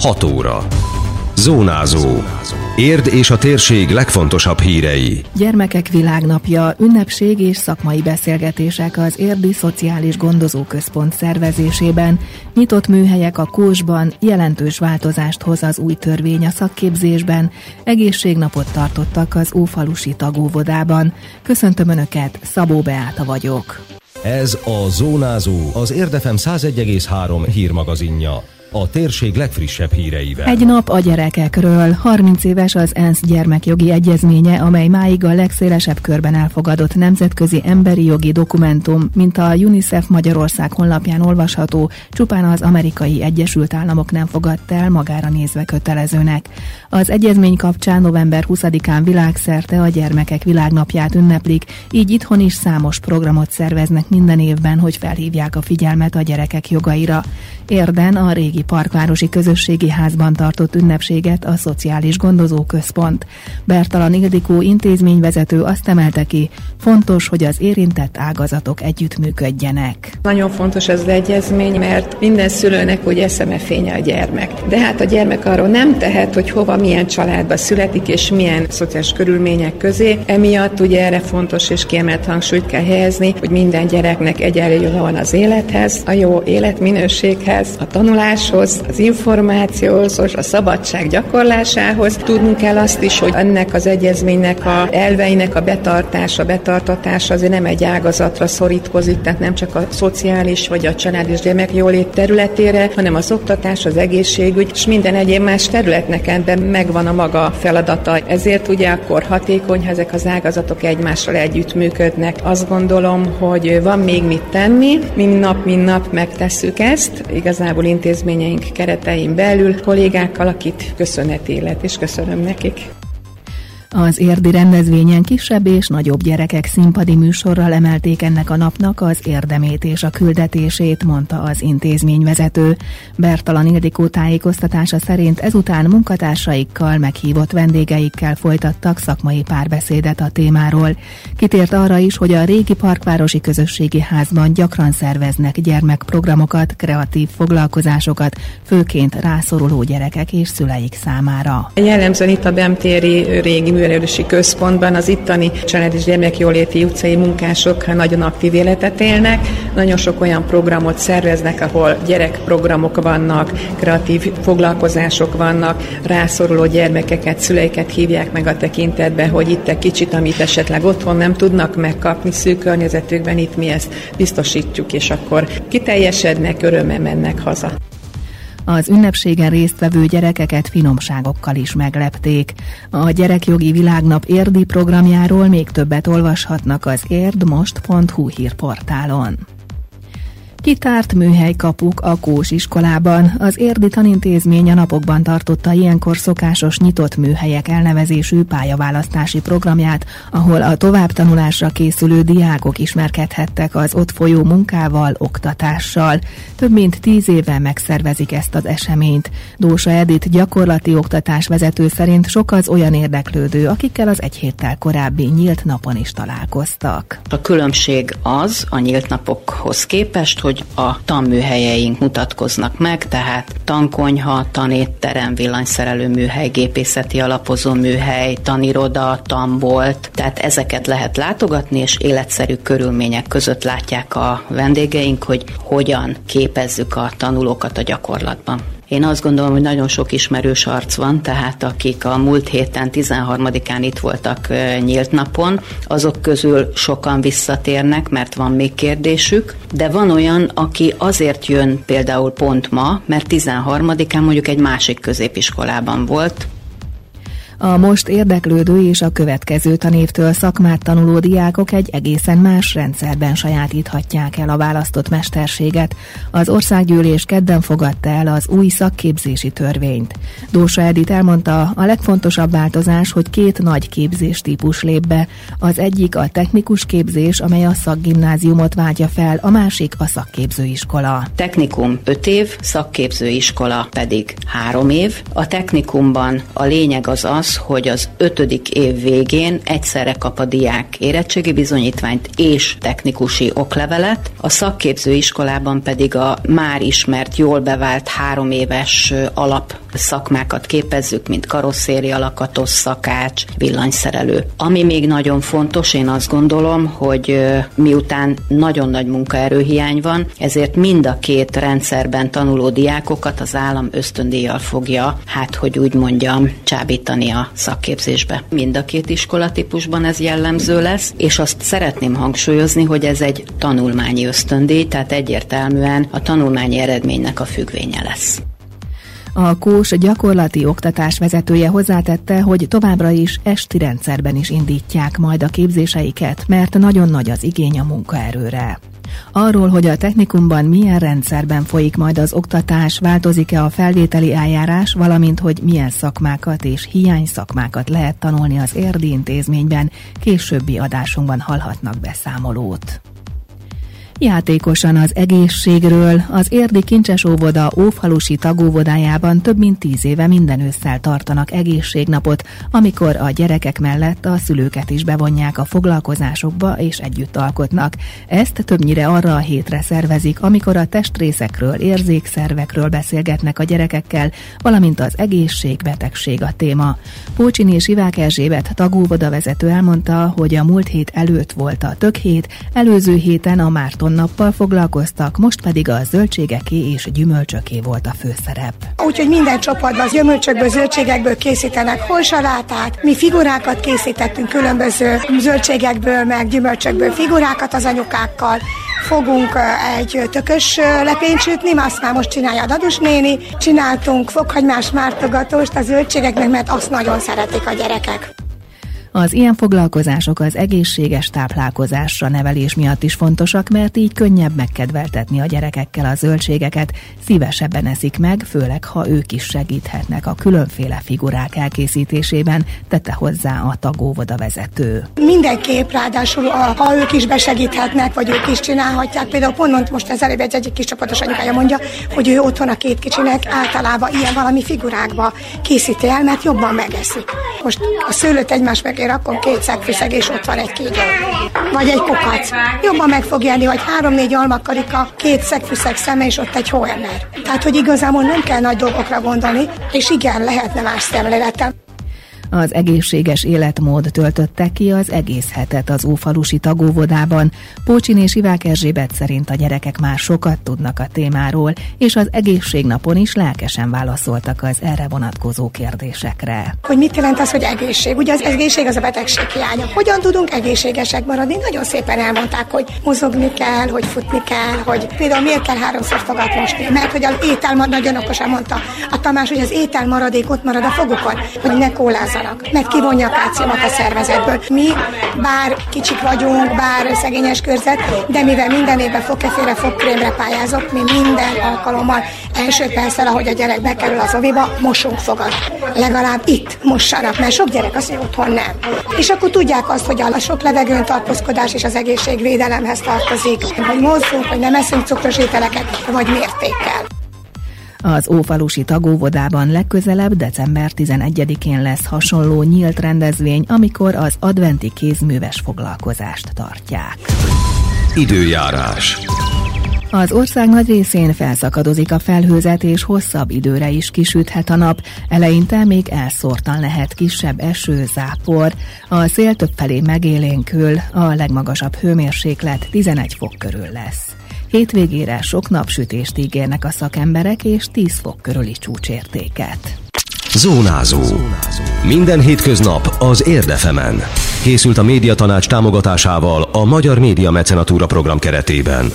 6 óra. Zónázó. Érd és a térség legfontosabb hírei. Gyermekek világnapja, ünnepség és szakmai beszélgetések az Érdi Szociális Gondozóközpont szervezésében, nyitott műhelyek a Kósban, jelentős változást hoz az új törvény a szakképzésben, egészségnapot tartottak az Ófalusi tagóvodában. Köszöntöm Önöket, Szabó Beáta vagyok. Ez a Zónázó, az Érdefem 101,3 hírmagazinja a térség legfrissebb híreivel. Egy nap a gyerekekről. 30 éves az ENSZ gyermekjogi egyezménye, amely máig a legszélesebb körben elfogadott nemzetközi emberi jogi dokumentum, mint a UNICEF Magyarország honlapján olvasható, csupán az amerikai Egyesült Államok nem fogadta el magára nézve kötelezőnek. Az egyezmény kapcsán november 20-án világszerte a gyermekek világnapját ünneplik, így itthon is számos programot szerveznek minden évben, hogy felhívják a figyelmet a gyerekek jogaira. Érden a régi Régi Parkvárosi Közösségi Házban tartott ünnepséget a Szociális Gondozó Központ. Bertalan Ildikó intézményvezető azt emelte ki, fontos, hogy az érintett ágazatok együttműködjenek. Nagyon fontos ez az egyezmény, mert minden szülőnek úgy eszeme fénye a gyermek. De hát a gyermek arról nem tehet, hogy hova, milyen családba születik, és milyen szociális körülmények közé. Emiatt ugye erre fontos és kiemelt hangsúlyt kell helyezni, hogy minden gyereknek egyenlő van az élethez, a jó életminőséghez, a tanulás tudáshoz, az információhoz, a szabadság gyakorlásához. Tudnunk kell azt is, hogy ennek az egyezménynek a elveinek a betartása, betartatása azért nem egy ágazatra szorítkozik, tehát nem csak a szociális vagy a család és gyermekjólét területére, hanem az oktatás, az egészségügy, és minden egyéb más területnek ebben megvan a maga feladata. Ezért ugye akkor hatékony, ha ezek az ágazatok egymással együttműködnek. Azt gondolom, hogy van még mit tenni, mind nap, mind nap megtesszük ezt, igazából intézmény intézményeink keretein belül kollégákkal, akit köszönet élet, és köszönöm nekik. Az érdi rendezvényen kisebb és nagyobb gyerekek színpadi műsorral emelték ennek a napnak az érdemét és a küldetését, mondta az intézményvezető. Bertalan Ildikó tájékoztatása szerint ezután munkatársaikkal, meghívott vendégeikkel folytattak szakmai párbeszédet a témáról. Kitért arra is, hogy a régi parkvárosi közösségi házban gyakran szerveznek gyermekprogramokat, kreatív foglalkozásokat, főként rászoruló gyerekek és szüleik számára. Jellemzően itt a Bemtéri régi művelődési központban az itteni család és gyermekjóléti utcai munkások nagyon aktív életet élnek. Nagyon sok olyan programot szerveznek, ahol gyerekprogramok vannak, kreatív foglalkozások vannak, rászoruló gyermekeket, szüleiket hívják meg a tekintetbe, hogy itt egy kicsit, amit esetleg otthon nem tudnak megkapni szűk környezetükben, itt mi ezt biztosítjuk, és akkor kiteljesednek, örömmel mennek haza. Az ünnepségen résztvevő gyerekeket finomságokkal is meglepték. A Gyerekjogi Világnap érdi programjáról még többet olvashatnak az érdmost.hu hírportálon. Kitárt műhelykapuk a Kós iskolában. Az érdi tanintézmény a napokban tartotta ilyenkor szokásos nyitott műhelyek elnevezésű pályaválasztási programját, ahol a továbbtanulásra készülő diákok ismerkedhettek az ott folyó munkával, oktatással. Több mint tíz éve megszervezik ezt az eseményt. Dósa Edith gyakorlati oktatás vezető szerint sok az olyan érdeklődő, akikkel az egy héttel korábbi nyílt napon is találkoztak. A különbség az a nyílt napokhoz képest, hogy a tanműhelyeink mutatkoznak meg, tehát tankonyha, tanétterem, villanyszerelő műhely, gépészeti alapozó műhely, taniroda, tanbolt, tehát ezeket lehet látogatni, és életszerű körülmények között látják a vendégeink, hogy hogyan képezzük a tanulókat a gyakorlatban. Én azt gondolom, hogy nagyon sok ismerős arc van, tehát akik a múlt héten 13-án itt voltak nyílt napon, azok közül sokan visszatérnek, mert van még kérdésük, de van olyan, aki azért jön például pont ma, mert 13-án mondjuk egy másik középiskolában volt, a most érdeklődő és a következő tanévtől szakmát tanuló diákok egy egészen más rendszerben sajátíthatják el a választott mesterséget. Az országgyűlés kedden fogadta el az új szakképzési törvényt. Dósa Edith elmondta, a legfontosabb változás, hogy két nagy képzéstípus lép be. Az egyik a technikus képzés, amely a szakgimnáziumot váltja fel, a másik a szakképzőiskola. Technikum 5 év, szakképzőiskola pedig 3 év. A technikumban a lényeg az az, az, hogy az ötödik év végén egyszerre kap a diák érettségi bizonyítványt és technikusi oklevelet, a szakképző iskolában pedig a már ismert, jól bevált három éves alap szakmákat képezzük, mint karosszéri alakatos, szakács, villanyszerelő. Ami még nagyon fontos, én azt gondolom, hogy miután nagyon nagy munkaerőhiány van, ezért mind a két rendszerben tanuló diákokat az állam ösztöndíjjal fogja, hát hogy úgy mondjam, csábítani a szakképzésbe. Mind a két iskolatípusban ez jellemző lesz, és azt szeretném hangsúlyozni, hogy ez egy tanulmányi ösztöndíj, tehát egyértelműen a tanulmányi eredménynek a függvénye lesz. A Kós gyakorlati oktatás vezetője hozzátette, hogy továbbra is esti rendszerben is indítják majd a képzéseiket, mert nagyon nagy az igény a munkaerőre. Arról, hogy a technikumban milyen rendszerben folyik majd az oktatás, változik-e a felvételi eljárás, valamint hogy milyen szakmákat és hiány szakmákat lehet tanulni az érdi intézményben, későbbi adásunkban hallhatnak beszámolót. Játékosan az egészségről az Érdi Kincses óvoda Ófalusi tagóvodájában több mint tíz éve minden ősszel tartanak egészségnapot, amikor a gyerekek mellett a szülőket is bevonják a foglalkozásokba és együtt alkotnak. Ezt többnyire arra a hétre szervezik, amikor a testrészekről, érzékszervekről beszélgetnek a gyerekekkel, valamint az egészség, betegség a téma. Pócsin és Ivák Erzsébet tagóvoda vezető elmondta, hogy a múlt hét előtt volt a tök hét, előző héten a Márton nappal foglalkoztak, most pedig a zöldségeké és gyümölcsöké volt a főszerep. Úgyhogy minden csoportban az gyümölcsökből, zöldségekből készítenek holsalátát, mi figurákat készítettünk különböző zöldségekből, meg gyümölcsökből figurákat az anyukákkal, fogunk egy tökös lepényt sütni, azt már most csinálja a dadus néni, csináltunk fokhagymás mártogatóst a zöldségeknek, mert azt nagyon szeretik a gyerekek. Az ilyen foglalkozások az egészséges táplálkozásra nevelés miatt is fontosak, mert így könnyebb megkedveltetni a gyerekekkel a zöldségeket, szívesebben eszik meg, főleg ha ők is segíthetnek a különféle figurák elkészítésében, tette hozzá a tagóvoda vezető. Mindenképp ráadásul, ha ők is besegíthetnek, vagy ők is csinálhatják, például pont most ez előbb egy egyik kis csapatos anyukája mondja, hogy ő otthon a két kicsinek általában ilyen valami figurákba készíti el, mert jobban megeszik. Most a szőlőt egymás meg én rakom két szegfűszeg, és ott van egy kígyó. Vagy egy kukac. Jobban meg fog jelni, hogy három-négy almakarika, két szegfűszeg szeme, és ott egy hóember. Tehát, hogy igazából nem kell nagy dolgokra gondolni, és igen, lehetne más szemléletem. Az egészséges életmód töltötte ki az egész hetet az Ófalusi tagóvodában. Pócsin és Ivák Erzsébet szerint a gyerekek már sokat tudnak a témáról, és az egészségnapon is lelkesen válaszoltak az erre vonatkozó kérdésekre. Hogy mit jelent az, hogy egészség? Ugye az egészség az a betegség hiánya. Hogyan tudunk egészségesek maradni? Nagyon szépen elmondták, hogy mozogni kell, hogy futni kell, hogy például miért kell háromszor fogat mosni, mert hogy az étel nagyon okosan mondta a Tamás, hogy az étel maradék ott marad a fogukon, hogy ne kólázzanak játszanak, mert kivonja a kálciumot a szervezetből. Mi, bár kicsik vagyunk, bár szegényes körzet, de mivel minden évben fogkefére, fogkrémre pályázok, mi minden alkalommal első perccel, ahogy a gyerek bekerül az oviba, mosunk fogat. Legalább itt mossanak, mert sok gyerek azt mondja, otthon nem. És akkor tudják azt, hogy a sok levegőn tartózkodás és az egészségvédelemhez tartozik, hogy mozzunk, hogy nem eszünk cukros ételeket, vagy mértékkel. Az Ófalusi tagóvodában legközelebb december 11-én lesz hasonló nyílt rendezvény, amikor az adventi kézműves foglalkozást tartják. Időjárás. Az ország nagy részén felszakadozik a felhőzet, és hosszabb időre is kisüthet a nap. Eleinte még elszórtan lehet kisebb eső, zápor. A szél többfelé megélénkül, a legmagasabb hőmérséklet 11 fok körül lesz. Hétvégére sok napsütést ígérnek a szakemberek, és 10 fok körüli csúcsértéket. Zónázó. Minden hétköznap az Érdefemen. Készült a médiatanács támogatásával a Magyar Média Mecenatúra program keretében.